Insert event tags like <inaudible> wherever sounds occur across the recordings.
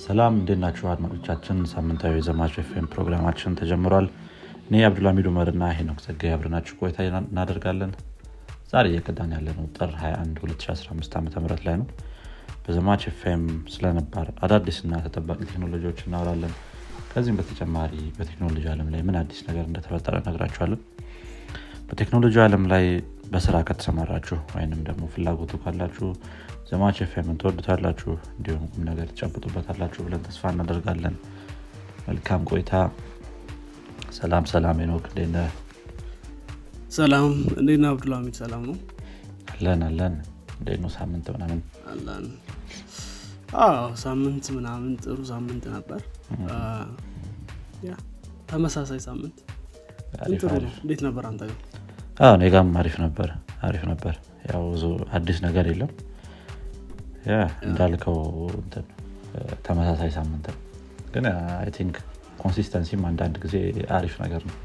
ሰላም እንዴት ናችሁ አድማጮቻችን? ሳምንታዊ የዘማች ኤፍኤም ፕሮግራማችን ተጀምሯል። እኔ አብዱልሚድ ኡመር እና ሄኖክ ጸጋይ አብረናችሁ ቆይታ እናደርጋለን። ዛሬ እየቀዳን ያለነው ጥር 21 2015 ዓ ም ላይ ነው። በዘማች ኤፍኤም ስለነባር አዳዲስና ተጠባቂ ቴክኖሎጂዎች እናወራለን። ከዚህም በተጨማሪ በቴክኖሎጂ አለም ላይ ምን አዲስ ነገር እንደተፈጠረ ነግራችኋለን በቴክኖሎጂ አለም ላይ በስራ ከተሰማራችሁ ወይንም ደግሞ ፍላጎቱ ካላችሁ ዘማች ኤፍኤምን ትወዱታላችሁ እንዲሁም ቁም ነገር ትጨብጡበታላችሁ ብለን ተስፋ እናደርጋለን። መልካም ቆይታ። ሰላም ሰላም ኖክ እንዴነ ሰላም እንዴት ነህ? አብዱልሚድ ሰላም ነው። አለን አለን። እንዴት ነው ሳምንት ምናምን? አለን። አዎ ሳምንት ምናምን ጥሩ ሳምንት ነበር። ተመሳሳይ ሳምንት። ጥሩ ነው። እንዴት ነበር አንተ ግን አዎ እኔ ጋም አሪፍ ነበር አሪፍ ነበር። ያው ብዙ አዲስ ነገር የለም። እንዳልከው ተመሳሳይ ሳምንት ነው። ግን I think consistency ም አንዳንድ ጊዜ አሪፍ ነገር ነው።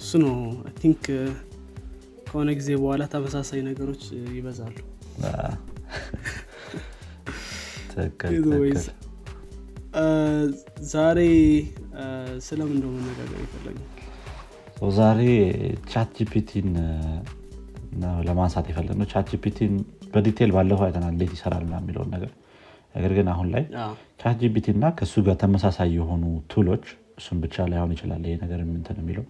እሱ ነው። I think ከሆነ ጊዜ በኋላ ተመሳሳይ ነገሮች ይበዛሉ። ዛሬ ስለምን እንደሆነ መነጋገር የፈለግነው so ዛሬ ChatGPT ን ነው ለማንሳት የፈለግነው ChatGPT ን በ detail ባለፈው አይተናል እንዴት ይሰራል የሚለውን ነገር። ነገር ግን አሁን ላይ ChatGPT እና ከእሱ ጋር ተመሳሳይ የሆኑ tool ኦች እሱም ብቻ ላይሆን ይችላል ይሄ ነገር እንትን የሚለው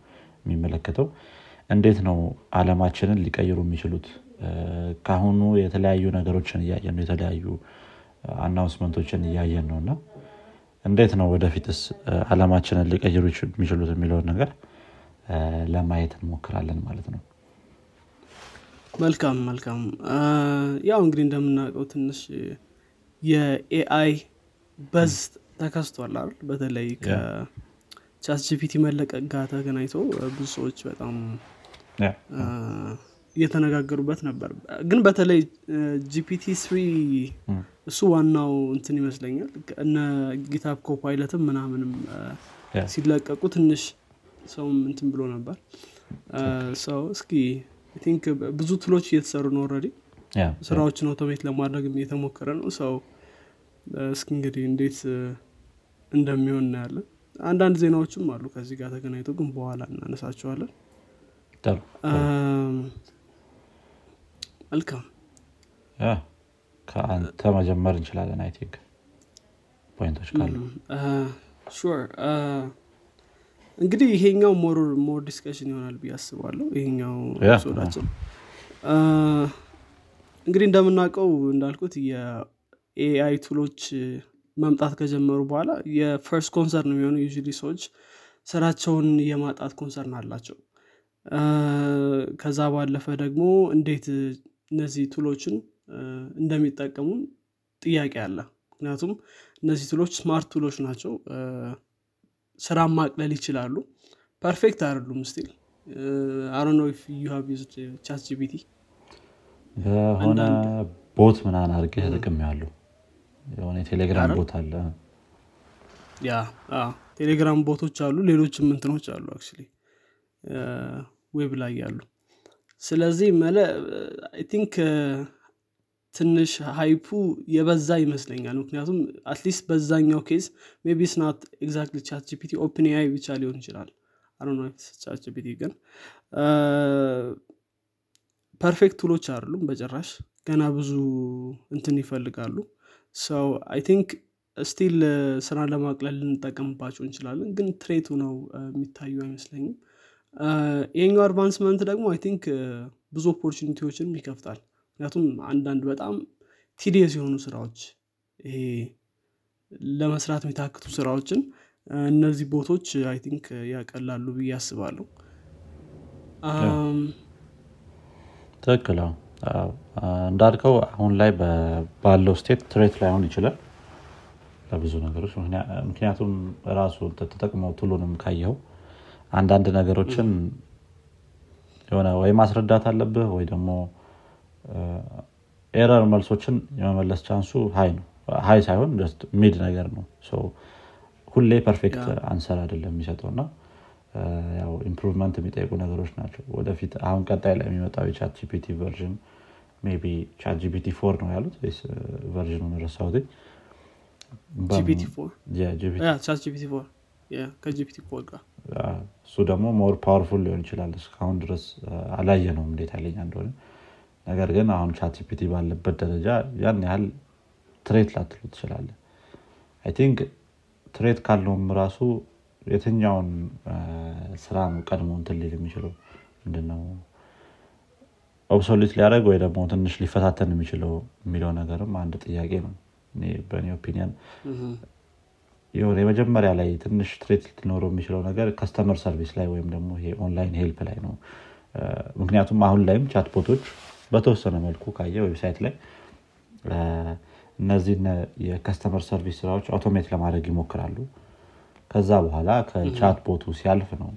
የሚመለከተው እንዴት ነው አለማችንን ሊቀይሩ የሚችሉት? ከአሁኑ የተለያዩ ነገሮችን እያየን ነው የተለያዩ announcement ኦችን እያየን ነው። እና እንዴት ነው ወደፊትስ አለማችንን ሊቀይሩ የሚችሉት የሚለውን ነገር ለማየት እንሞክራለን ማለት ነው። መልካም መልካም። ያው እንግዲህ እንደምናውቀው ትንሽ የ AI buzz ተከስቷል አይደል? በተለይ ከ ChatGPT መለቀቅ ጋር ተገናኝቶ ብዙ ሰዎች በጣም እየተነጋገሩበት ነበር። ግን በተለይ GPT-3 እሱ ዋናው እንትን ይመስለኛል። እነ GitHub Copilot ም ምናምንም ሲለቀቁ ትንሽ ሰውም እንትን ብሎ ነበር። so I think ብዙ tool ኦች እየተሰሩ ነው yeah፣ ስራዎችን automate ለማድረግ እየተሞከረ ነው። so እስኪ እንግዲህ እንዴት እንደሚሆን እናያለን። አንዳንድ ዜናዎችም አሉ። ከዚህ ጋር ተገናኝቶ ግን በኋላ እናነሳቸዋለን። መልካም። ከአንተ መጀመር እንችላለን I think point ኦች ካሉ። sure እንግዲህ ይሄኛው more more discussion ይሆናል ብዬ አስባለሁ። ይሄኛው አ፣ እንግዲህ እንደምናውቀው እንዳልኩት የ AI tool ኦች መምጣት ከጀመሩ በኋላ የ first concern የሚሆኑ usually ሰዎች ስራቸውን የማጣት concern አላቸው። ከዛ ባለፈ ደግሞ እንዴት እነዚህ tool ኦችን እንደሚጠቀሙ ጥያቄ አለ። ምክንያቱም እነዚህ tool ኦች smart tool ኦች ናቸው ስራ ማቅለል ይችላሉ። perfect አይደሉም still። I don't know you have used ChatGPT የሆነ bot ምናምን አድርጌ ተጠቅሜያለሁ የሆነ የቴሌግራም? bot አለ። yeah ቴሌግራም bot ኦች አሉ። ሌሎችም እንትኖች አሉ actually web ላይ ያሉ። ስለዚህ I think ትንሽ hype ኡ የበዛ ይመስለኛል። ምክንያቱም at least በዛኛው case maybe it's not exactly ChatGPT OpenAI ብቻ ሊሆን ይችላል። I don't know ChatGPT ግን perfect tool ኦች አይደሉም በጭራሽ። ገና ብዙ እንትን ይፈልጋሉ። so I think still ስራን ለማቅለል ልንጠቀምባቸው እንችላለን። ግን threat ኡ ነው የሚታዩ አይመስለኝም። ይሄኛው advancement ደግሞ I think ብዙ opportunity ዎችንም ይከፍታል ምክንያቱም አንዳንድ በጣም tedious የሆኑ ስራዎች ይሄ ለመስራት የሚታክቱ ስራዎችን እነዚህ bot ኦች I think ያቀላሉ ብዬ አስባለሁ። ትክክል። እንዳልከው አሁን ላይ ባለው state threat ላይሆን ይችላል ለብዙ ነገሮች ምክንያ- ምክንያቱም ራሱ ተጠቅመው tool ኡንም ካየው አንዳንድ ነገሮችን የሆነ ወይ ማስረዳት አለብህ ወይ ደግሞ error መልሶችን የመመለስ chance ኡ high ነው። high ሳይሆን mid ነገር ነው። ሁሌ perfect answer አይደለም የሚሰጠው እና ያው improvement የሚጠይቁ ነገሮች ናቸው። ወደፊት አሁን ቀጣይ ላይ የሚመጣው የ ChatGPT version ቢ ChatGPT four ነው ያሉት። version ኑን ረሳሁት እሱ ደግሞ more powerful ሊሆን ይችላል። እስካሁን ድረስ አላየነው እንዴት ኃይለኛ እንደሆነ ነገር ግን አሁን ChatGPT ባለበት ደረጃ ያን ያህል threat ላትሉ ትችላለ I think threat ካለውም ራሱ የትኛውን ስራ ነው ቀድሞ እንትን ሊል የሚችለው? ምንድነው? obsolete ሊያደርግ ወይ ደግሞ ትንሽ ሊፈታተን የሚችለው የሚለው ነገርም አንድ ጥያቄ ነው። እኔ በእኔ opinion የሆነ የመጀመሪያ ላይ ትንሽ threat ሊኖረው የሚችለው ነገር customer service ላይ ወይም ደግሞ ይሄ online help ላይ ነው። ምክንያቱም አሁን ላይም chatbot ኦች በተወሰነ መልኩ ካየ website ላይ እነዚህን የ customer service ስራዎች automate ለማድረግ ይሞክራሉ። ከዛ በኋላ ከ chatbot ኡ ሲያልፍ ነው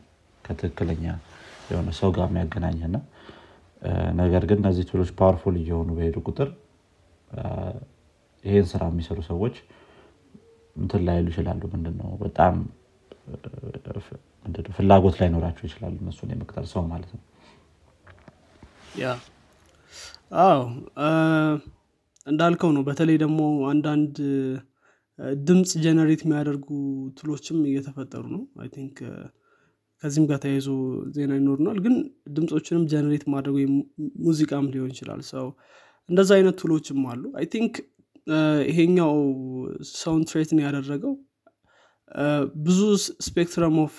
ከትክክለኛ የሆነ ሰው ጋር የሚያገናኝህ ነገር ግን እነዚህ tool ኦች powerful እየሆኑ በሄዱ ቁጥር ይሄን ስራ የሚሰሩ ሰዎች እንትን ላይሉ ይችላሉ። ምንድነው? በጣም ፍላጎት ላይኖራቸው ይችላሉ እነሱን የመቅጠር ሰው ማለት ነው አዎ እንዳልከው ነው። በተለይ ደግሞ አንዳንድ ድምፅ generate የሚያደርጉ tool ኦችም እየተፈጠሩ ነው። I think ከዚህም ጋር ተያይዞ ዜና ይኖርናል ግን ድምፆችንም generate ማድረግ ወይም ሙዚቃም ሊሆን ይችላል። so እንደዛ አይነት tool ኦችም አሉ። I think ይሄኛው ሰውን threat እንዲሆን ያደረገው ብዙ spectrum of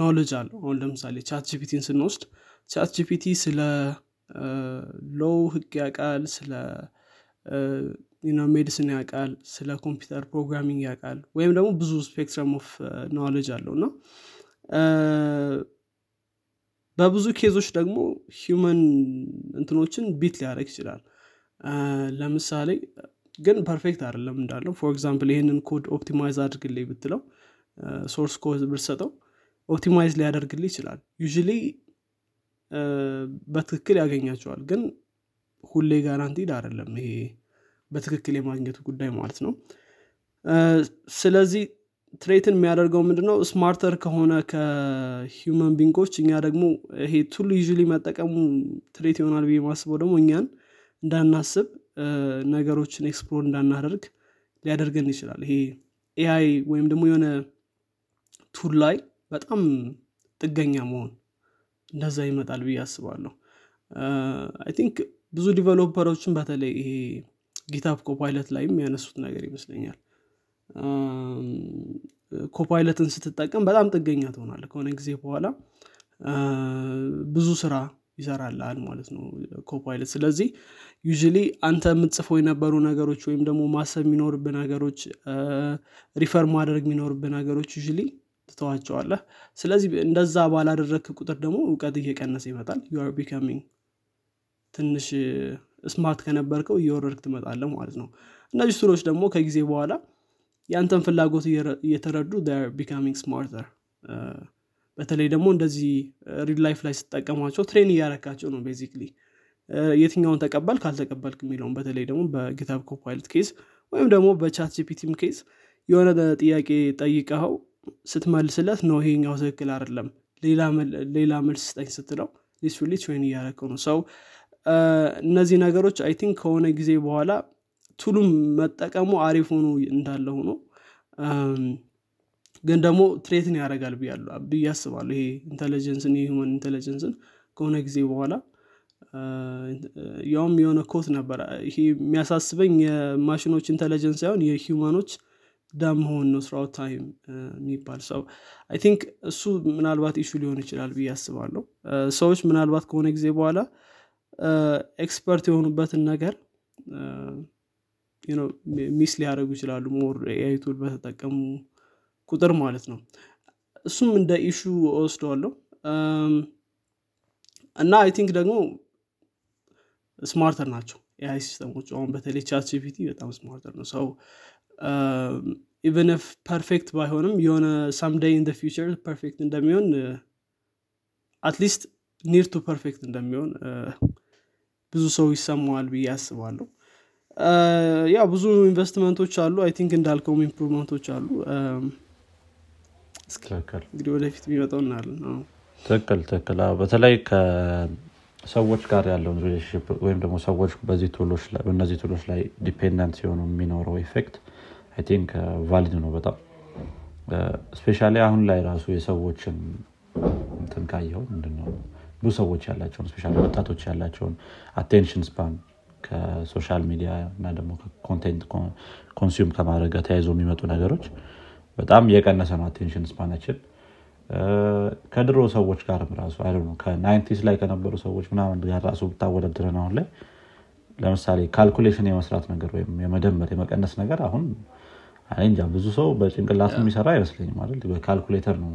knowledge አለው። አሁን ለምሳሌ ChatGPT ን ስንወስድ ChatGPT ስለ law ህግ ያውቃል ስለ medicine ያውቃል ስለ computer programming ያውቃል ወይም ደግሞ ብዙ spectrum of knowledge አለው እና በብዙ case ኦች ደግሞ human እንትኖችን beat ሊያደርግ ይችላል። ለምሳሌ ግን perfect አይደለም እንዳለው for example ይህንን code optimize አድርግልኝ ብትለው source code ብትሰጠው optimize ሊያደርግልህ ይችላል። usually በትክክል ያገኛቸዋል። ግን ሁሌ guaranteed አይደለም ይሄ በትክክል የማግኘቱ ጉዳይ ማለት ነው። ስለዚህ threat የሚያደርገው ምንድነው? smarter ከሆነ ከ human being ኦች እኛ ደግሞ ይሄ tool ኡ መጠቀሙ threat ይሆናል ብዬ ማስበው ደግሞ እኛን እንዳናስብ ነገሮችን explore እንዳናደርግ ሊያደርገን ይችላል። ይሄ AI ወይም ደግሞ የሆነ tool ላይ በጣም ጥገኛ መሆን እንደዛ ይመጣል ብዬ አስባለሁ። I think ብዙ developer ኦችን በተለይ ይሄ GitHub Copilot ላይም ያነሱት ነገር ይመስለኛል። Copilot ን ስትጠቀም በጣም ጥገኛ ትሆናለህ ከሆነ ጊዜ በኋላ ብዙ ስራ ይሰራልሃል ማለት ነው Copilot። ስለዚህ usually አንተ የምትጽፈው የነበሩ ነገሮች ወይም ደግሞ ማሰብ የሚኖርብህ ነገሮች refer ማድረግ የሚኖርብህ ነገሮች usually ትተዋቸዋለህ? ስለዚህ እንደዛ ባላደረግክ ቁጥር ደግሞ እውቀት እየቀነሰ ይመጣል። you are becoming ትንሽ smart ከነበርከው እየወረድክ ትመጣለህ ማለት ነው። እነዚህ tool ኦች ደግሞ ከጊዜ በኋላ የአንተን ፍላጎት እየተረዱ becoming smarter በተለይ ደግሞ እንደዚህ real life ላይ ስትጠቀማቸው train እያረካቸው ነው basically የትኛውን ተቀበል ካልተቀበልክ የሚለውን በተለይ ደግሞ በ GitHub Copilot case ወይም ደግሞ በ ChatGPT ም case የሆነ ጥያቄ ጠይቀኸው ሲመልስልህ ነው ይሄኛው ትክክል አይደለም ሌላ መልስ ስጠኝ ስትለው basically train እያረከው ነው። so እነዚህ ነገሮች I think ከሆነ ጊዜ በኋላ tool ኡም መጠቀሙ አሪፍ ሆኖ እንዳለ ሆኖ ግን ደግሞ threat ያደርጋል ብዬ አስባለሁ። ይሄ intelligence ን የ human intelligence ን ከሆነ ጊዜ በኋላ ያውም የሆነ ኮት ነበረ ይሄ የሚያሳስበኝ የማሽኖች ኢንቴሊጀንስ ሳይሆን የሂውማኖች ዳም መሆን ነው ስራው ታይም የሚባል ሰው አይ ቲንክ እሱ ምናልባት ኢሹ ሊሆን ይችላል ብዬ አስባለሁ። ሰዎች ምናልባት ከሆነ ጊዜ በኋላ ኤክስፐርት የሆኑበትን ነገር ሚስ ሊያደርጉ ይችላሉ ሞር ኤአይ በተጠቀሙ ቁጥር ማለት ነው። እሱም እንደ ኢሹ ወስደዋለሁ እና I think ደግሞ smarter ናቸው የ AI system ኦች አሁን በተለይ ChatGPT በጣም smarter ነው። so even if perfect ባይሆንም የሆነ someday in future perfect እንደሚሆን at least near to perfect እንደሚሆን ብዙ ሰው ይሰማዋል ብዬ አስባለሁ። ያ ብዙ ኢንቨስትመንቶች አሉ። I think እንዳልከውም improvement ኦች አሉ። እንግዲህ ወደፊት የሚመጣው እናያለን። ትክክል ትክክል። በተለይ ሰዎች ጋር ያለውን relationship ወይም ደግሞ ሰዎች በዚህ በእነዚህ tool ኦች ላይ dependent ሲሆኑ የሚኖረው effect I think valid ነው በጣም። especially አሁን ላይ ራሱ የሰዎችን እንትን ካየኸው ምንድነው? ብዙ ሰዎች ያላቸውን especially ወጣቶች ያላቸውን attention span ከ social media እና ደግሞ content consume ከማድረግ ጋር ተያይዞ የሚመጡ ነገሮች በጣም እየቀነሰ ነው attention span ኣችን ከድሮ ሰዎች ጋርም ራሱ ከ nineties ላይ ከነበሩ ሰዎች ምናምን ጋር ራሱ ብታወዳድረን አሁን ላይ ለምሳሌ calculation የመስራት ነገር ወይም የመደመር የመቀነስ ነገር አሁን እንጃ ብዙ ሰው በጭንቅላቱ የሚሰራ አይመስለኝም አይደል? በካልኩሌተር ነው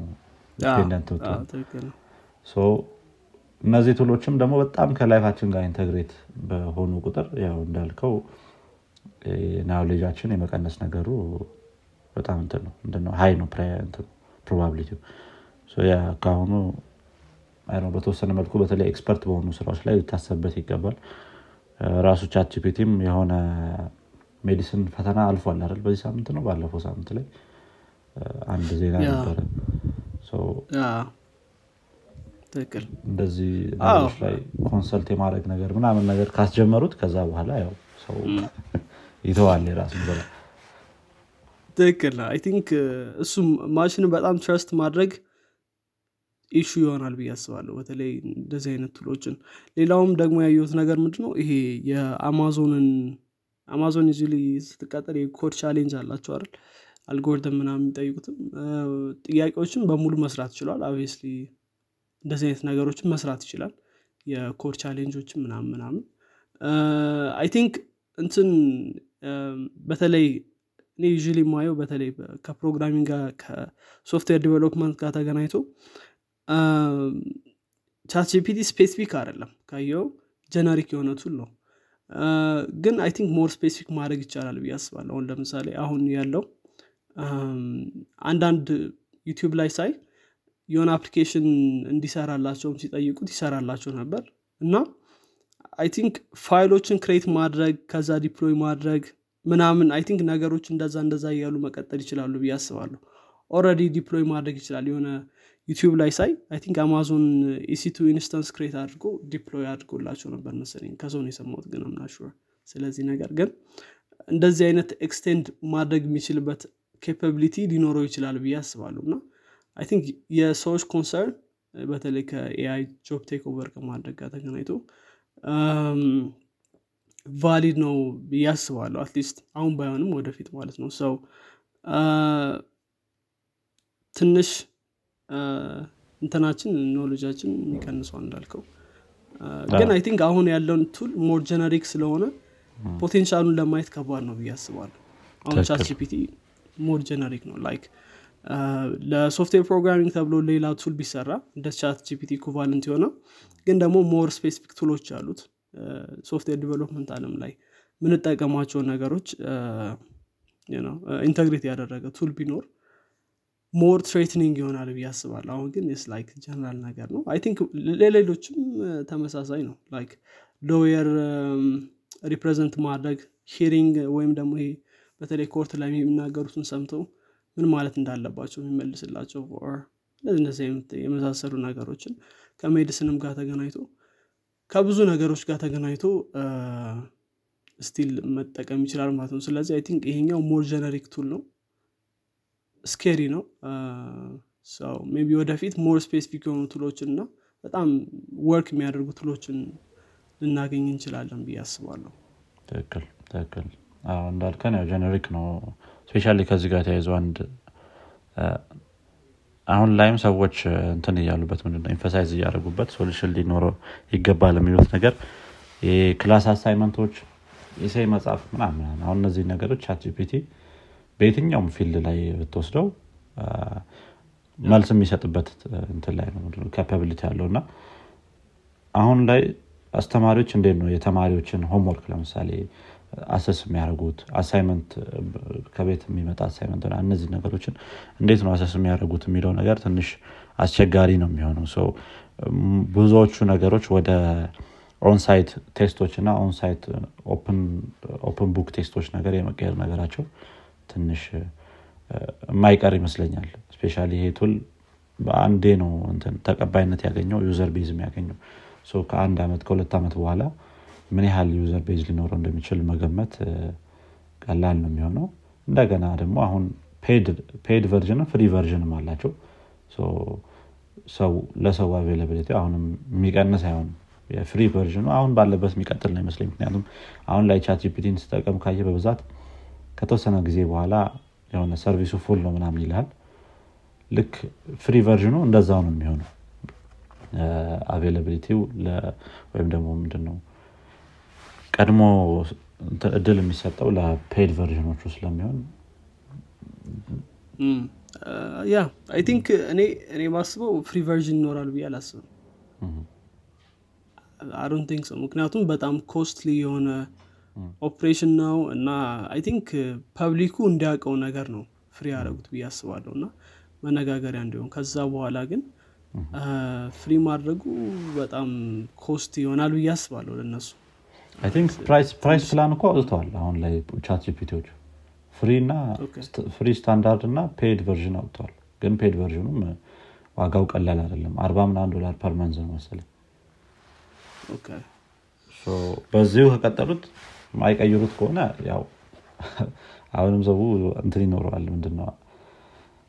dependent እነዚህ tool ኦችም ደግሞ በጣም ከ life ኣችን ጋር integrate በሆኑ ቁጥር ያው እንዳልከው ናውሌጃችን የመቀነስ ነገሩ በጣም እንትን ነው ምንድነው high ነው probability ው። ከአሁኑ በተወሰነ መልኩ በተለይ expert በሆኑ ስራዎች ላይ ሊታሰብበት ይገባል። ራሱ ChatGPT ም የሆነ medicine ፈተና አልፏል አይደል? በዚህ ሳምንት ነው? ባለፈው ሳምንት ላይ አንድ ዜና ነበረ። እንደዚህ ነገሮች ላይ ኮንሰልት የማድረግ ነገር ምናምን ነገር ካስጀመሩት ከዛ በኋላ ያው ሰው ይተዋል የራሱ ብላ ትክክል። አይ ቲንክ እሱም ማሽን በጣም ትረስት ማድረግ ኢሹ ይሆናል ብዬ አስባለሁ። በተለይ እንደዚህ አይነት ቱሎችን። ሌላውም ደግሞ ያየሁት ነገር ምንድነው? ይሄ የአማዞንን አማዞን ዚ ስትቀጠል የኮድ ቻሌንጅ አላቸው አይደል? አልጎሪትም ምናምን የሚጠይቁትም። ጥያቄዎችን በሙሉ መስራት ይችላል obviously እንደዚህ አይነት ነገሮችን መስራት ይችላል። የ code challenge ኦችን ምናምን ምናምን። I think እንትን በተለይ እኔ ዩ የማየው በተለይ ከ programming ጋር ከ software development ጋር ተገናኝቶ ChatGPT specific አይደለም። ካየኸው generic የሆነ tool ነው ግን I think more specific ማድረግ ይቻላል ብዬ አስባለሁ። አሁን ለምሳሌ አሁን ያለው አንዳንድ YouTube ላይ ሳይ የሆነ application እንዲሰራላቸውም ሲጠይቁት ይሰራላቸው ነበር። እና I think ፋይሎችን create ማድረግ ከዛ deploy ማድረግ ምናምን I think ነገሮች እንደዛ እንደዛ እያሉ መቀጠል ይችላሉ ብዬ አስባለሁ። already deploy ማድረግ ይችላል። የሆነ YouTube ላይ ሳይ I think Amazon EC2 instance create አድርጎ deploy አድርጎላቸው ነበር መሰለኝ። ከሰው የሰማሁት ግን ምና ስለዚህ ነገር ግን እንደዚህ አይነት extend ማድረግ የሚችልበት capability ሊኖረው ይችላል ብዬ አስባለሁ። እና I think የሰዎች concern በተለይ ከ AI job take over ከማድረግ ጋር ተገናኝቶ valid ነው ብዬ አስባለሁ። at least አሁን ባይሆንም ወደፊት ማለት ነው። ሰው ትንሽ እንትናችን knowledge ኣችን የሚቀንሰው እንዳልከው። ግን I think አሁን ያለውን tool more generic ስለሆነ potential ኡን ለማየት ከባድ ነው ብዬ አስባለሁ። አሁን ChatGPT more generic ነው። like ለ software programming ተብሎ ሌላ tool ቢሰራ እንደ ChatGPT equivalent የሆነ ግን ደግሞ more specific tool ኦች አሉት። software development አለም ላይ ምንጠቀማቸውን ነገሮች integrate ያደረገ tool ቢኖር more threatening ይሆናል ብዬ አስባለሁ። አሁን ግን ስ like general ነገር ነው። I think ለሌሎችም ተመሳሳይ ነው። like lawyer represent ማድረግ hearing ወይም ደግሞ ይሄ በተለይ court ላይ የሚናገሩትን ሰምተው ምን ማለት እንዳለባቸው የሚመልስላቸው እንደዚህ የመሳሰሉ ነገሮችን ከ medicine ም ጋር ተገናኝቶ ከብዙ ነገሮች ጋር ተገናኝቶ still መጠቀም ይችላል ማለት ነው። ስለዚህ I think ይሄኛው more generic tool ነው scary ነው. but ወደፊት more specific የሆኑ tool ኦችን እና በጣም work የሚያደርጉ tool ኦችን ልናገኝ እንችላለን ብዬ አስባለሁ። ትክክል ትክክል። እንዳልከን ያው generic ነው። especially ከዚህ ጋር ተያይዞ አንድ አሁን ላይም ሰዎች እንትን እያሉበት ምንድነው? emphasize እያደረጉበት solution ሊኖረው ይገባል የሚሉት ነገር class assignment ኦች የሳይ መጽሐፍ ምናምን አሁን እነዚህ ነገሮች ChatGPT በየትኛውም field ላይ ብትወስደው መልስ የሚሰጥበት እንትን ላይ ነው capability ያለው እና አሁን ላይ አስተማሪዎች እንዴት ነው የተማሪዎችን homework ለምሳሌ assess የሚያደርጉት? assignment ከቤት የሚመጣ assignment እነዚህ ነገሮችን እንዴት ነው assess የሚያደርጉት የሚለው ነገር ትንሽ አስቸጋሪ ነው የሚሆነው። so ብዙዎቹ ነገሮች ወደ onsite test ኦች እና onsite open book test ኦች ነገር የመቀየር ነገራቸው ትንሽ የማይቀር ይመስለኛል። especially ይሄ tool በአንዴ ነው ተቀባይነት ያገኘው user base የሚያገኘው። ከአንድ ዓመት ከሁለት ዓመት በኋላ ምን ያህል user base ሊኖረው እንደሚችል መገመት ቀላል ነው የሚሆነው። እንደገና ደግሞ አሁን paid version ም free version ም አላቸው። ለሰው availability አሁንም የሚቀንስ አይሆንም። የ free version ኑ አሁን ባለበት የሚቀጥል ነው ይመስለኝ። ምክንያቱም አሁን ላይ ChatGPT ን ስጠቀም ካየ በብዛት ከተወሰነ ጊዜ በኋላ የሆነ service ኡ full ነው ምናምን ይልሃል። ልክ free version ኑ እንደዛው ነው የሚሆነው። availability ው ወይም ደግሞ ምንድን ነው ቀድሞ እድል የሚሰጠው ለ paid version ኖቹ ስለሚሆን። yeah I think እኔ እኔ ማስበው free version ይኖራል ብዬ አላስብም። I don't think so ምክንያቱም በጣም costly የሆነ ኦፕሬሽን ነው እና I think public ኩ እንዲያውቀው ነገር ነው free ያደረጉት ብዬ አስባለሁ እና መነጋገሪያ እንዲሆን። ከዛ በኋላ ግን free ማድረጉ በጣም cost ይሆናል ብዬ አስባለሁ ለነሱ price plan እኮ አውጥተዋል አሁን ላይ ChatGPT ዎች። free standard እና paid version አውጥተዋል። ግን paid version ኑም ዋጋው ቀላል አይደለም። አርባ ምናምን ዶላር per month ነው መሰለኝ። በዚሁ ከቀጠሉት ማይቀይሩት ከሆነ ያው <laughs> አሁንም ሰው እንትን ይኖረዋል ምንድነው?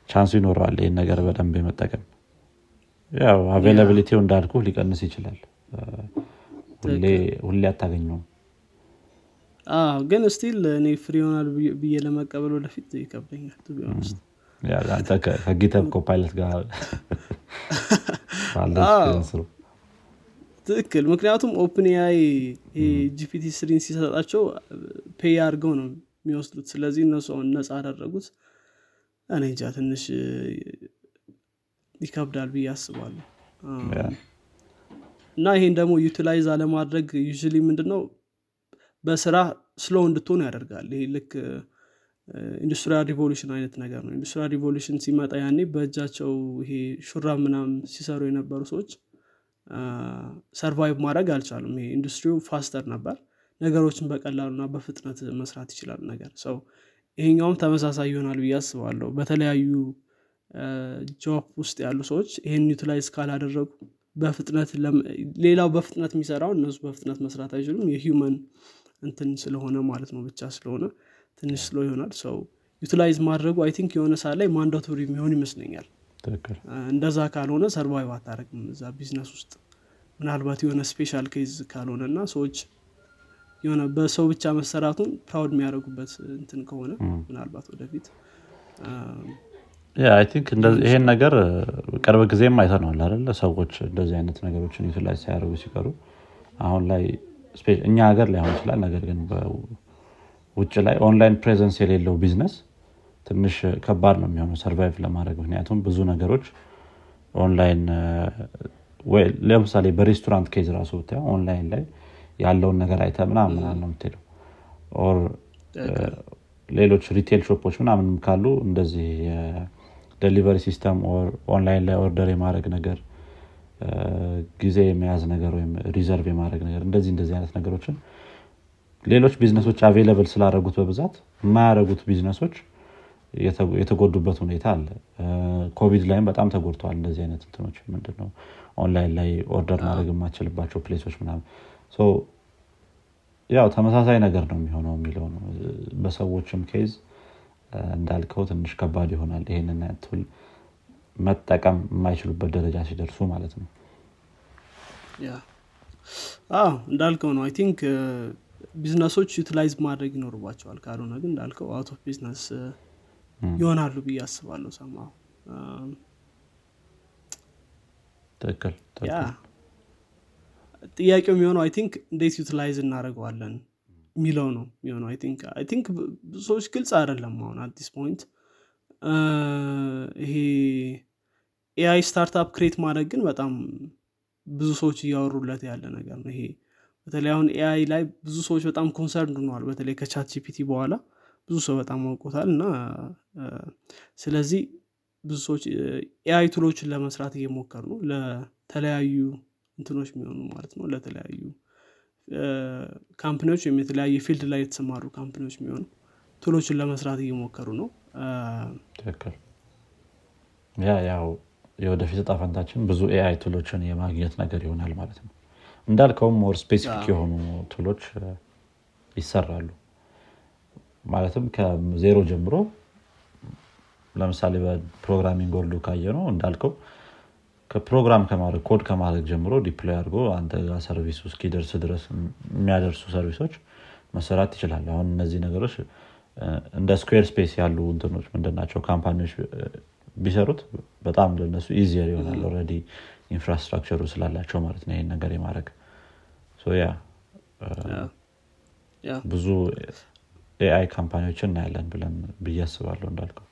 chance ኡ ይኖረዋል ይህን ነገር በደንብ የመጠቀም። ያው availability ው እንዳልኩ ሊቀንስ ይችላል። ሁሌ አታገኘውም። ግን still እኔ free ይሆናል ብዬ ለመቀበል ወደፊት ይከብደኛል ከ GitHub Copilot ጋር <laughs> ትክክል። ምክንያቱም OpenAI GPT three ን ሲሰጣቸው pay አድርገው ነው የሚወስዱት። ስለዚህ እነሱ አሁን ነፃ አደረጉት። እኔ እንጃ ትንሽ ይከብዳል ብዬ አስባለሁ። እና ይሄን ደግሞ utilize አለማድረግ you ምንድነው በስራ slow እንድትሆኑ ያደርጋል። ይሄ ልክ industrial revolution አይነት ነገር ነው። industrial revolution ሲመጣ ያኔ በእጃቸው ይሄ ሹራብ ምናም ሲሰሩ የነበሩ ሰዎች survive ማድረግ አልቻሉም። ይሄ ኢንዱስትሪው faster ነበር። ነገሮችን በቀላሉና በፍጥነት መስራት ይችላል ነገር። so ይሄኛውም ተመሳሳይ ይሆናል ብዬ አስባለሁ። በተለያዩ job ውስጥ ያሉ ሰዎች ይህን utilize ካላደረጉ በፍጥነት ሌላው በፍጥነት የሚሰራው እነሱ በፍጥነት መስራት አይችሉም። የ human እንትን ስለሆነ ማለት ነው። ብቻ ስለሆነ ትንሽ slow ይሆናል። so utilize ማድረጉ I think የሆነ ሰዓት ላይ mandatory የሚሆን ይመስለኛል እንደዛ ካልሆነ survive አታደረግም እዛ ቢዝነስ ውስጥ። ምናልባት የሆነ special case ካልሆነ እና ሰዎች የሆነ በሰው ብቻ መሰራቱን proud የሚያደርጉበት እንትን ከሆነ ምናልባት ወደፊት think ይሄን ነገር ቅርብ ጊዜም አይተነዋል አለ ሰዎች እንደዚህ አይነት ነገሮችን utilize ሳያደርጉ ሲቀሩ አሁን ላይ እኛ ሀገር ላይሆን ይችላል። ነገር ግን ውጭ ላይ online presence የሌለው ቢዝነስ ትንሽ ከባድ ነው የሚሆነው survive ለማድረግ። ምክንያቱም ብዙ ነገሮች ኦንላይን ለምሳሌ በ restaurant case ራሱ ብታ ኦንላይን ላይ ያለውን ነገር አይተ ምናምን ነው የምትሄደው። or ሌሎች retail shop ኦች ምናምን ካሉ እንደዚህ የ delivery system online ላይ order የማድረግ ነገር ጊዜ የመያዝ ነገር ወይም reserve የማድረግ ነገር እንደዚህ እንደዚህ አይነት ነገሮችን ሌሎች ቢዝነሶች available ስላደረጉት በብዛት የማያደረጉት ቢዝነሶች የተጎዱበት ሁኔታ አለ። ኮቪድ ላይም በጣም ተጎድተዋል እንደዚህ አይነት እንትኖች ምንድነው? ኦንላይን ላይ order ማድረግ የማችልባቸው place ኦች ምናምን። ያው ተመሳሳይ ነገር ነው የሚሆነው የሚለው ነው። በሰዎችም case እንዳልከው ትንሽ ከባድ ይሆናል ይህንን tool መጠቀም የማይችሉበት ደረጃ ሲደርሱ ማለት ነው። አዎ እንዳልከው ነው። I think ቢዝነሶች utilize ማድረግ ይኖርባቸዋል። ካልሆነ ግን እንዳልከው out of business ይሆናሉ ብዬ አስባለሁ። ሰማሁ። ትክክል ጥያቄው የሚሆነው I think እንዴት utilize እናደርገዋለን የሚለው ነው የሚሆነው። I think ብዙ ሰዎች ግልጽ አይደለም አሁን አዲስ point ይሄ AI startup create ማድረግ ግን በጣም ብዙ ሰዎች እያወሩለት ያለ ነገር ነው ይሄ። በተለይ አሁን AI ላይ ብዙ ሰዎች በጣም concern ሆነዋል። በተለይ ከ ChatGPT በኋላ ብዙ ሰው በጣም አውቆታል እና ስለዚህ ብዙ ሰዎች AI tool ኦችን ለመስራት እየሞከሩ ነው። ለተለያዩ እንትኖች የሚሆኑ ማለት ነው። ለተለያዩ company ዎች ወይም የተለያየ field ላይ የተሰማሩ company ዎች የሚሆኑ tool ኦችን ለመስራት እየሞከሩ ነው። ትክክል። yeah ያው የወደፊት እጣ ፈንታችን ብዙ AI tool ኦችን የማግኘት ነገር ይሆናል ማለት ነው። እንዳልከውም more specific የሆኑ tool ኦች ይሰራሉ ማለትም ከዜሮ ጀምሮ ለምሳሌ በ programming world ኡ ካየነው እንዳልከው ከፕሮግራም ከማድረግ ኮድ ከማድረግ ጀምሮ deploy አድርጎ አንተ ጋር service ኡ እስኪደርስ ድረስ የሚያደርሱ service ኦች መሰራት ይችላል አሁን እነዚህ ነገሮች እንደ Squarespace ያሉ እንትኖች ምንድናቸው company ዎች ቢሰሩት በጣም ለነሱ easier ይሆናል። already infrastructure ኡ ስላላቸው ማለት ነው ይህን ነገር የማድረግ yeah ብዙ AI company ዎችን እናያለን ብለን ብዬ አስባለሁ እንዳልከው።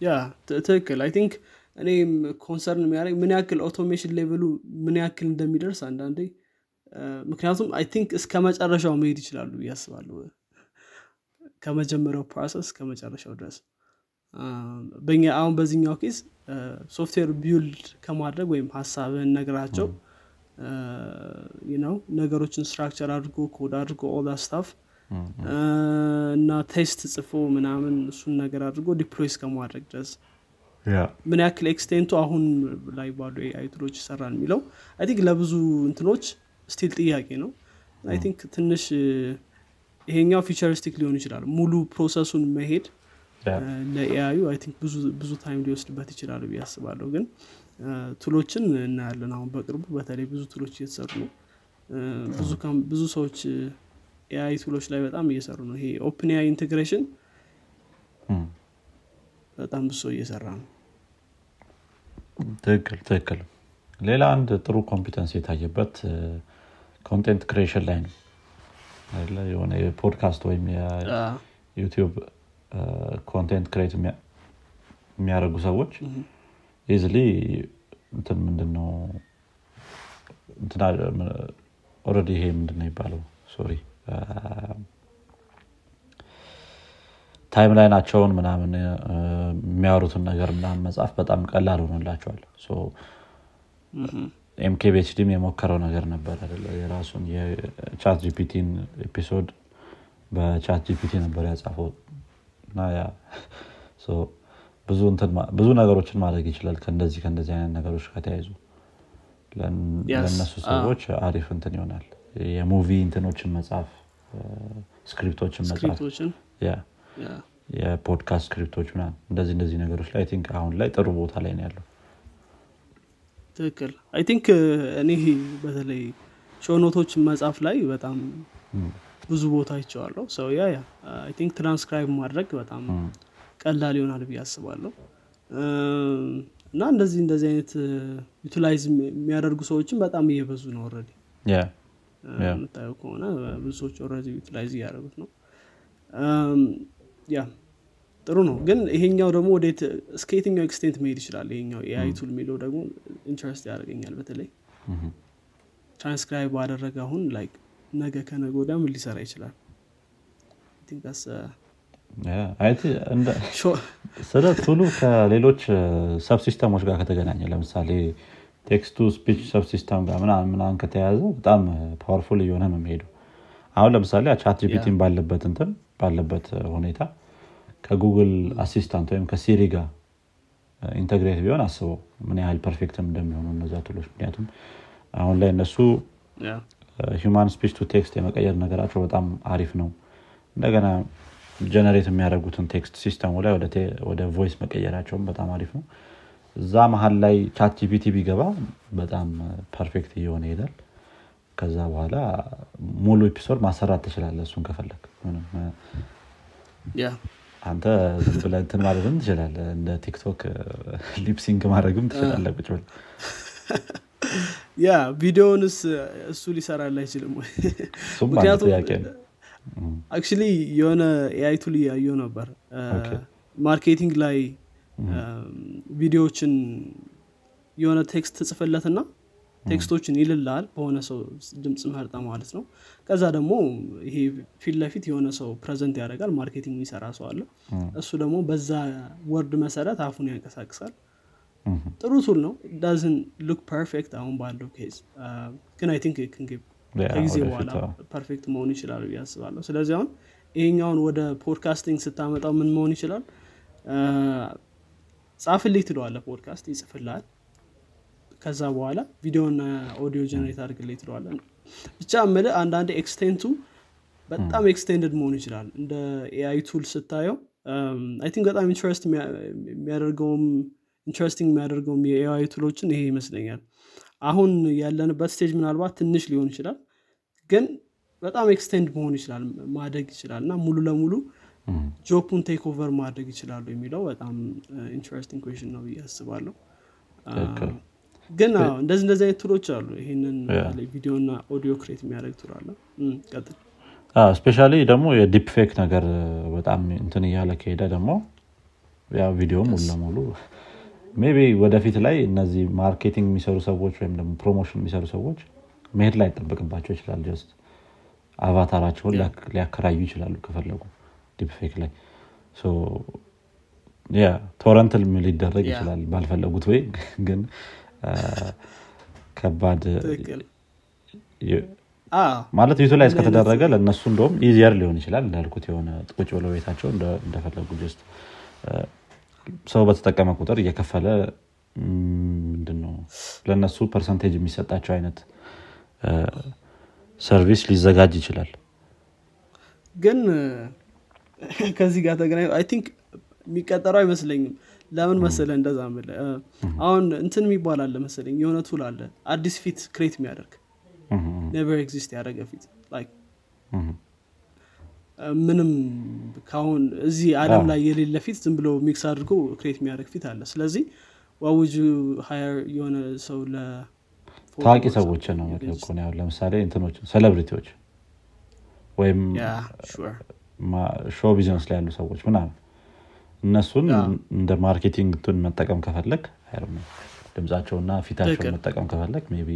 yeah ትክክል። I think እኔም concern የሚያደርግ ምን ያክል automation level ኡ ምን ያክል እንደሚደርስ አንዳንዴ ምክንያቱም I think እስከ መጨረሻው መሄድ ይችላሉ አስባለሁ። ከመጀመሪያው process ከመጨረሻው ድረስ። በኛ አሁን በዚህኛው case software build ከማድረግ ወይም ሀሳብህን ነግራቸው ነው ነገሮችን structure አድርጎ ኮድ አድርጎ all stuff እና test ጽፎ ምናምን እሱን ነገር አድርጎ deploy እስከማድረግ ድረስ። ምን ያክል extent ኡ አሁን ላይ ባሉ AI tool ኦች ይሰራል የሚለው? I think ለብዙ እንትኖች still ጥያቄ ነው። I think ትንሽ ይሄኛው futuristic ሊሆን ይችላል። ሙሉ process ኡን መሄድ ለ AI ዩ I think ብዙ time ሊወስድበት ይችላል ብዬ አስባለሁ ግን tool ኦችን እናያለን። አሁን በቅርቡ በተለይ ብዙ tool ኦች እየተሰሩ ነው። ብዙ ሰዎች AI tool ኦች ላይ በጣም እየሰሩ ነው። ይሄ OpenAI integration በጣም ብዙ ሰው እየሰራ ነው። ትክክል ትክክል። ሌላ አንድ ጥሩ competence የታየበት content creation ላይ ነው የሆነ የፖድካስት ወይም የ YouTube content create የሚያደርጉ ሰዎች easily እንትን ምንድነው? already ይሄ ምንድነው የሚባለው sorry timeline ኣቸውን ምናምን የሚያወሩትን ነገር ምናምን መጻፍ በጣም ቀላል ሆኖላቸዋል. MKBHD ም የሞከረው ነገር ነበር የራሱን የ ChatGPT ን episode በ ChatGPT ነበር ያጻፈው። እና <laughs> ብዙ ነገሮችን ማድረግ ይችላል ከእንደዚህ ከእንደዚህ አይነት ነገሮች ከተያይዙ ለእነሱ ሰዎች አሪፍ እንትን ይሆናል። የሙቪ እንትኖችን መጽሐፍ ስክሪፕቶችን መጽሐፍ የፖድካስት ስክሪፕቶች ምናምን እንደዚህ እንደዚህ ነገሮች ላይ think አሁን ላይ ጥሩ ቦታ ላይ ነው ያለው። ትክክል። I think እኔ በተለይ show note ኦች መጻፍ ላይ በጣም ብዙ ቦታ አይቸዋለሁ ሰው ያ ያ አይ ቲንክ ትራንስክራይብ ማድረግ በጣም ቀላል ይሆናል ብዬ አስባለሁ። እና እንደዚህ እንደዚህ አይነት utilize የሚያደርጉ ሰዎችን በጣም እየበዙ ነው already የምታየው ከሆነ ብዙ ሰዎች already utilize እያደረጉት ነው። yeah ጥሩ ነው። ግን ይሄኛው ደግሞ ወዴት እስከ የትኛው extent መሄድ ይችላል? ይሄኛው AI tool የሚለው ደግሞ interest ያደርገኛል በተለይ ትራንስክራይብ ባደረገ አሁን like ነገ ከነገ ወዲያ ምን ሊሰራ ይችላል ስለ tool ኡ ከሌሎች subsystem ኦች ጋር ከተገናኘ ለምሳሌ text to speech subsystem ጋር ምናምን ምናምን ከተያዘ በጣም powerful እየሆነ ነው የሚሄደው። አሁን ለምሳሌ ChatGPT ን ባለበት እንትን ባለበት ሁኔታ ከ Google Assistant ወይም ከ Siri ጋር integrate ቢሆን አስበው ምን ያህል perfect ም እንደሚሆኑ እነዛ tool ኦች። ምክንያቱም አሁን ላይ እነሱ human speech to text የመቀየር ነገራቸው በጣም አሪፍ ነው። እንደገና generate የሚያደርጉትን text system ኡ ላይ ወደ voice መቀየራቸውም በጣም አሪፍ ነው። እዛ መሀል ላይ ChatGPT ቢገባ በጣም perfect እየሆነ ይሄዳል። ከዛ በኋላ ሙሉ episode ማሰራት ትችላለህ እሱን ከፈለግ አንተ እንትን ማለትም ትችላለህ እንደ TikTok lip sync ማድረግም ትችላለህ ቁጭ ያ ቪዲዮውንስ እሱ ሊሰራል አይችልም ወይ? ምክንያቱም actually የሆነ AI tool እያየው ነበር። marketing ላይ ቪዲዮዎችን የሆነ text ትጽፍለትና text ኦችን ይልልሃል በሆነ ሰው ድምፅ መርጠህ ማለት ነው። ከዛ ደግሞ ይሄ ፊት ለፊት የሆነ ሰው present ያደርጋል marketing የሚሰራ ሰው አለ። እሱ ደግሞ በዛ word መሰረት አፉን ያንቀሳቅሳል። ጥሩ tool ነው። doesn't look perfect አሁን ባለው case ግን I think ከጊዜ በኋላ perfect መሆን ይችላል ብዬ አስባለሁ። ስለዚህ አሁን ይሄኛውን ወደ podcasting ስታመጣው ምን መሆን ይችላል? ጻፍልኝ ትለዋለ ፖድካስት ይጽፍልሃል። ከዛ በኋላ ቪዲዮና ኦዲዮ generate አድርግልኝ ትለዋለህ ብቻ ምል አንዳንዴ extent ኡ በጣም extended መሆን ይችላል። እንደ AI tool ስታየው I think በጣም interest የሚያደርገውም interesting የሚያደርገውም የ AI tool ኦችን ይሄ ይመስለኛል አሁን ያለንበት stage ምናልባት ትንሽ ሊሆን ይችላል። ግን በጣም extend መሆን ይችላል ማደግ ይችላል እና ሙሉ ለሙሉ job ኡን take over ማድረግ ይችላሉ የሚለው በጣም interesting question ነው ብዬ አስባለሁ። ግን እንደዚህ እንደዚህ አይነት tool ኦች አሉ። ይህንን ቪዲዮ እና ኦዲዮ create የሚያደርግ tool አለ። ቀጥል። specially ደግሞ የ deep fake ነገር በጣም እንትን እያለ ከሄደ ደግሞ ያ ቪዲዮ ሙሉ ለሙሉ maybe ወደፊት ላይ እነዚህ marketing የሚሰሩ ሰዎች ወይም ደግሞ promotion የሚሰሩ ሰዎች መሄድ ላይ ይጠበቅባቸው ይችላል። just አቫታራቸውን ሊያከራዩ ይችላሉ ከፈለጉ ዲፕፌክ ላይ። ቶረንትል ሊደረግ ይችላል ባልፈለጉት ወይ <laughs> ግን ከባድ ማለት ዩቱ ላይ እስከተደረገ ለእነሱ እንደውም ኢዚየር ሊሆን ይችላል እንዳልኩት የሆነ ቁጭ ብለው ቤታቸው እንደፈለጉ ጀስት ሰው በተጠቀመ ቁጥር እየከፈለ ምንድነው? ለእነሱ percentage የሚሰጣቸው አይነት service ሊዘጋጅ ይችላል። ግን ከዚህ ጋር ተገናኝ I think የሚቀጠረው አይመስለኝም። ለምን መሰለ እንደዛ ምልህ አሁን እንትን የሚባል አለ መሰለኝ የሆነ tool አለ አዲስ ፊት create የሚያደርግ። never exist ያደረገ ፊት ምንም ካሁን እዚህ አለም ላይ የሌለ ፊት ዝም ብሎ mix አድርጎ ክሬት የሚያደርግ ፊት አለ። ስለዚህ ዋውጁ ሀየር የሆነ ሰው ታዋቂ ሰዎች ነው ለምሳሌ እንትኖች ሴሌብሪቲዎች ወይም ሾው ቢዝነስ ላይ ያሉ ሰዎች ምናምን እነሱን እንደ ማርኬቲንግ ቱን መጠቀም ከፈለግ ድምፃቸውና ፊታቸውን መጠቀም ከፈለግ ቢ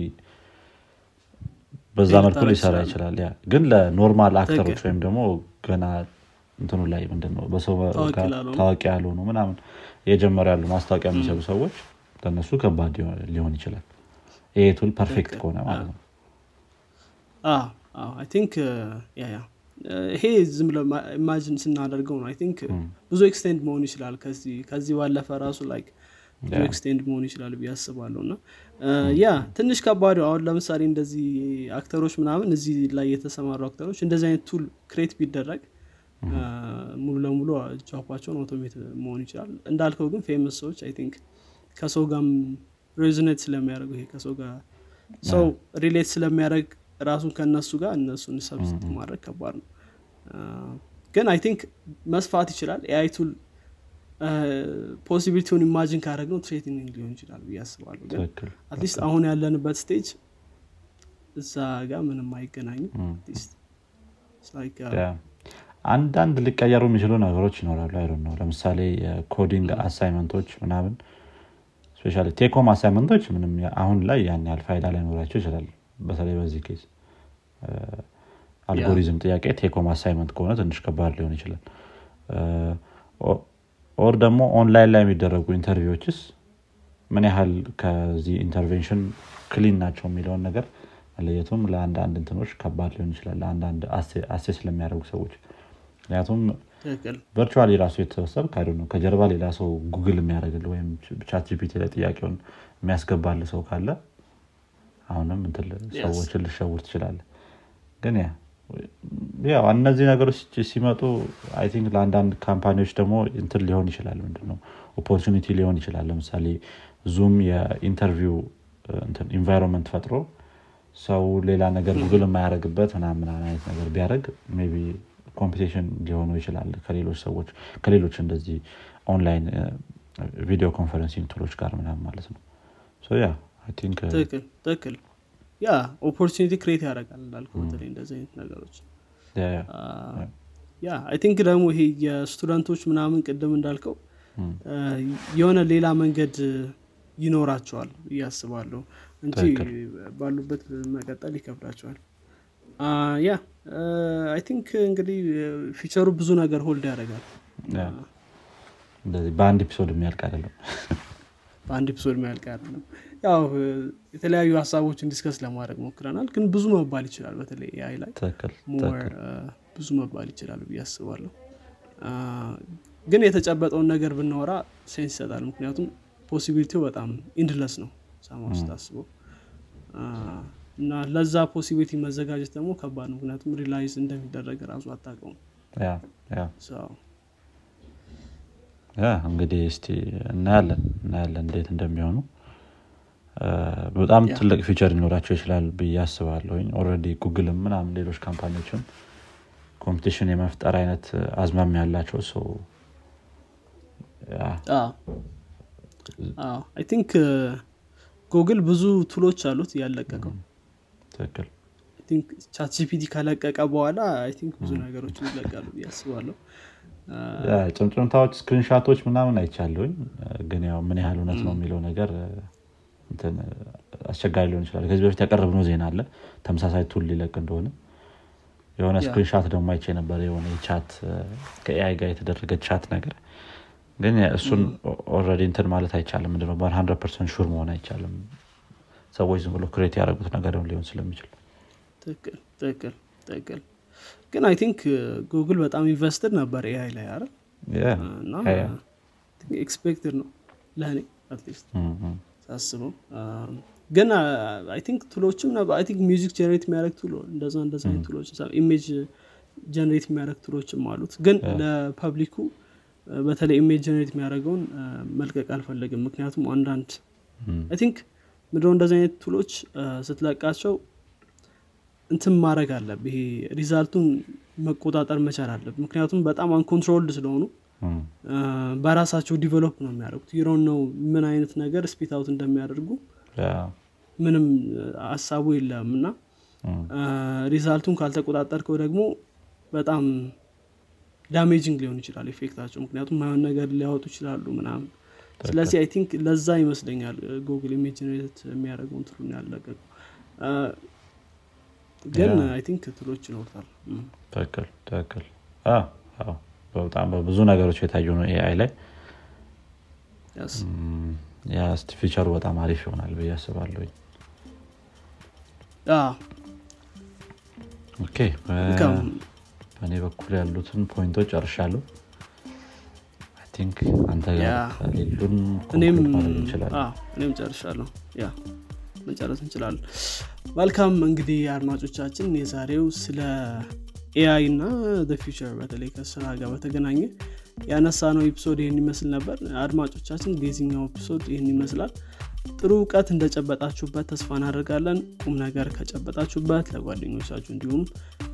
በዛ መልኩ ሊሰራ ይችላል። ግን ለኖርማል አክተሮች ወይም ደግሞ ገና እንትኑ ላይ ምንድነው በሰው ታዋቂ ያልሆኑ ምናምን የጀመሩ ያሉ ማስታወቂያ የሚሰሩ ሰዎች ለእነሱ ከባድ ሊሆን ይችላል። ይሄ tool perfect ከሆነ ማለት ነው። think ይሄ ዝም imagine ስናደርገው ነው። think ብዙ extend መሆን ይችላል። ከዚህ ባለፈ ራሱ like extend መሆን ይችላል ብዬ አስባለሁ። እና ያ ትንሽ ከባድ አሁን ለምሳሌ እንደዚህ actor ኦች ምናምን እዚህ ላይ የተሰማሩ actor ኦች እንደዚህ አይነት tool create ቢደረግ ሙሉ ለሙሉ job ኣቸውን automate መሆን ይችላል። እንዳልከው ግን famous ሰዎች I think ከሰው ጋርም resonate ስለሚያደርጉ ይሄ ከሰው ጋር ሰው relate ስለሚያደርግ ራሱን ከእነሱ ጋር እነሱን substitute ማድረግ ከባድ ነው። ግን I think መስፋት ይችላል። AI tool possibility ውን imagine ካደረግ ነው threatening ሊሆን ይችላል ብዬ አስባለሁ። ግን አትሊስት አሁን ያለንበት ስቴጅ እዛ ጋር ምንም አይገናኝም አንዳንድ ሊቀየሩ የሚችሉ ነገሮች ይኖራሉ። አይ ነው ለምሳሌ የኮዲንግ አሳይመንቶች ምናምን ስፔሻ ቴኮም አሳይመንቶች ምንም አሁን ላይ ያን ያህል ፋይዳ ላይኖራቸው ይችላል። በተለይ በዚህ ኬዝ አልጎሪዝም ጥያቄ ቴኮም አሳይመንት ከሆነ ትንሽ ከባድ ሊሆን ይችላል or ደግሞ ኦንላይን ላይ የሚደረጉ interview ኦችስ ምን ያህል ከዚህ intervention clean ናቸው የሚለውን ነገር መለየቱም ለአንዳንድ እንትኖች ከባድ ሊሆን ይችላል ለአንዳንድ assess ለሚያደርጉ ሰዎች። ምክንያቱም virtually ራሱ የተሰበሰብ ነው። ከጀርባ ሌላ ሰው ጉግል የሚያደርግል ወይም ChatGPT ላይ ጥያቄውን የሚያስገባልህ ሰው ካለ አሁንም ሰዎችን ልትሸውድ ትችላለህ ግን ያው እነዚህ ነገሮች ሲመጡ I think ለአንዳንድ company ዎች ደግሞ እንትን ሊሆን ይችላል። ምንድነው? opportunity ሊሆን ይችላል። ለምሳሌ Zoom የ interview environment ፈጥሮ ሰው ሌላ ነገር ጉግል የማያደረግበት ምናምን አይነት ነገር ቢያደርግ maybe competition ሊሆኑ ይችላል። ከሌሎች ሰዎች ከሌሎች እንደዚህ online video conferencing tool ኦች ጋር ምናምን ማለት ነው። ያ ትክክል yeah opportunity create ያደርጋል እንዳልከው በተለይ እንደዚህ አይነት ነገሮች። yeah I think ደግሞ ይሄ የ student ኦች ምናምን ቅድም እንዳልከው የሆነ ሌላ መንገድ ይኖራቸዋል እያስባለሁ እንጂ ባሉበት መቀጠል ይከብዳቸዋል። yeah I think እንግዲህ future ኡ ብዙ ነገር hold ያደርጋል። በአንድ episode የሚያልቅ አይደለም <laughs> በአንድ episode የሚያልቅ አይደለም ያው የተለያዩ ሀሳቦችን discuss ለማድረግ ሞክረናል ግን ብዙ መባል ይችላል። በተለይ AI ላይ ብዙ መባል ይችላል ብዬ አስባለሁ። ግን የተጨበጠውን ነገር ብናወራ sense ይሰጣል። ምክንያቱም possibility ው በጣም endless ነው ሰማ ስታስበው። እና ለዛ possibility መዘጋጀት ደግሞ ከባድ ነው። ምክንያቱም realize እንደሚደረግ ራሱ አታውቀውም እንግዲህ እስቲ እናያለን እናያለን እንዴት እንደሚሆኑ። በጣም ትልቅ future ሊኖራቸው ይችላል ብዬ አስባለሁኝ። already ጉግልም ምናምን ሌሎች company ዎችም competition የመፍጠር አይነት አዝማሚ ያላቸው ሰው I think ጉግል ብዙ tool ኦች አሉት ያለቀቀው። ትክክል። ChatGPT ከለቀቀ በኋላ I think ብዙ ነገሮች ይለቃሉ ያስባለሁ ጭምጭምታዎች screenshot ኦች ምናምን አይቻለሁኝ። ግን ያው ምን ያህል እውነት ነው የሚለው ነገር አስቸጋሪ ሊሆን ይችላል። ከዚህ በፊት ያቀረብነው ዜና አለ። ተመሳሳይ tool ሊለቅ እንደሆነ የሆነ screenshot ደግሞ አይቼ ነበር። የሆነ chat ከ AI ጋር የተደረገ chat ነገር ግን እሱን already እንትን ማለት አይቻልም። ምንድነው? በ100 percent sure መሆን አይቻልም። ሰዎች ዝም ብሎ create ያደረጉት ነገር ሊሆን ስለሚችል። ትክክል ትክክል ግን I think ጉግል በጣም invested ነበር AI ላይ እና expected ነው ለእኔ at least ሳስበው። ግን I think tool ኦችም I think music generate የሚያደረግ tool እንደዛ እንደዛ አይነት tool ኦች image generate የሚያደረግ tool ኦችም አሉት። ግን ለ public ኡ በተለይ image generate የሚያደርገውን መልቀቅ አልፈለግም ምክንያቱም አንዳንድ I think ምድሮ እንደዚህ አይነት tool ኦች ስትለቃቸው እንትን ማድረግ አለብ ይሄ result ኡን መቆጣጠር መቻል አለብ ምክንያቱም በጣም uncontrolled ስለሆኑ በራሳቸው develop ነው የሚያደርጉት። ይሮን ነው ምን አይነት ነገር spit out እንደሚያደርጉ ምንም ሀሳቡ የለም እና result ኡን ካልተቆጣጠርከው ደግሞ በጣም damaging ሊሆን ይችላል effect ኣቸው ምክንያቱም ማየን ነገር ሊያወጡ ይችላሉ ምናምን። ስለዚህ I think ለዛ ይመስለኛል ጉግል image generate የሚያደርገውን tool ኡን ያለቀቁ ግን I think tool ኦች ይኖርታል ትክክል ትክክል። በጣም በብዙ ነገሮች የታዩ ነው AI ላይ። so future ኡ በጣም አሪፍ ይሆናል ብዬ አስባለሁኝ። okay በእኔ በኩል ያሉትን point ኦች ጨርሻለሁ። think አንተ ሌሉን እኔም ጨርሻለሁ መጨረስ እንችላለን። መልካም እንግዲህ አድማጮቻችን የዛሬው ስለ AI እና future በተለይ ከስራ ጋር በተገናኘ ያነሳ ነው episode ይህን ይመስል ነበር። አድማጮቻችን የዚኛው episode ይህን ይመስላል። ጥሩ እውቀት እንደጨበጣችሁበት ተስፋ እናደርጋለን። ቁም ነገር ከጨበጣችሁበት ለጓደኞቻችሁ እንዲሁም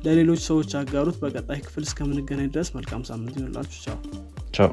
ለሌሎች ሰዎች አጋሩት። በቀጣይ ክፍል እስከምንገናኝ ድረስ መልካም ሳምንት ይሆንላችሁ ቻው። ቻው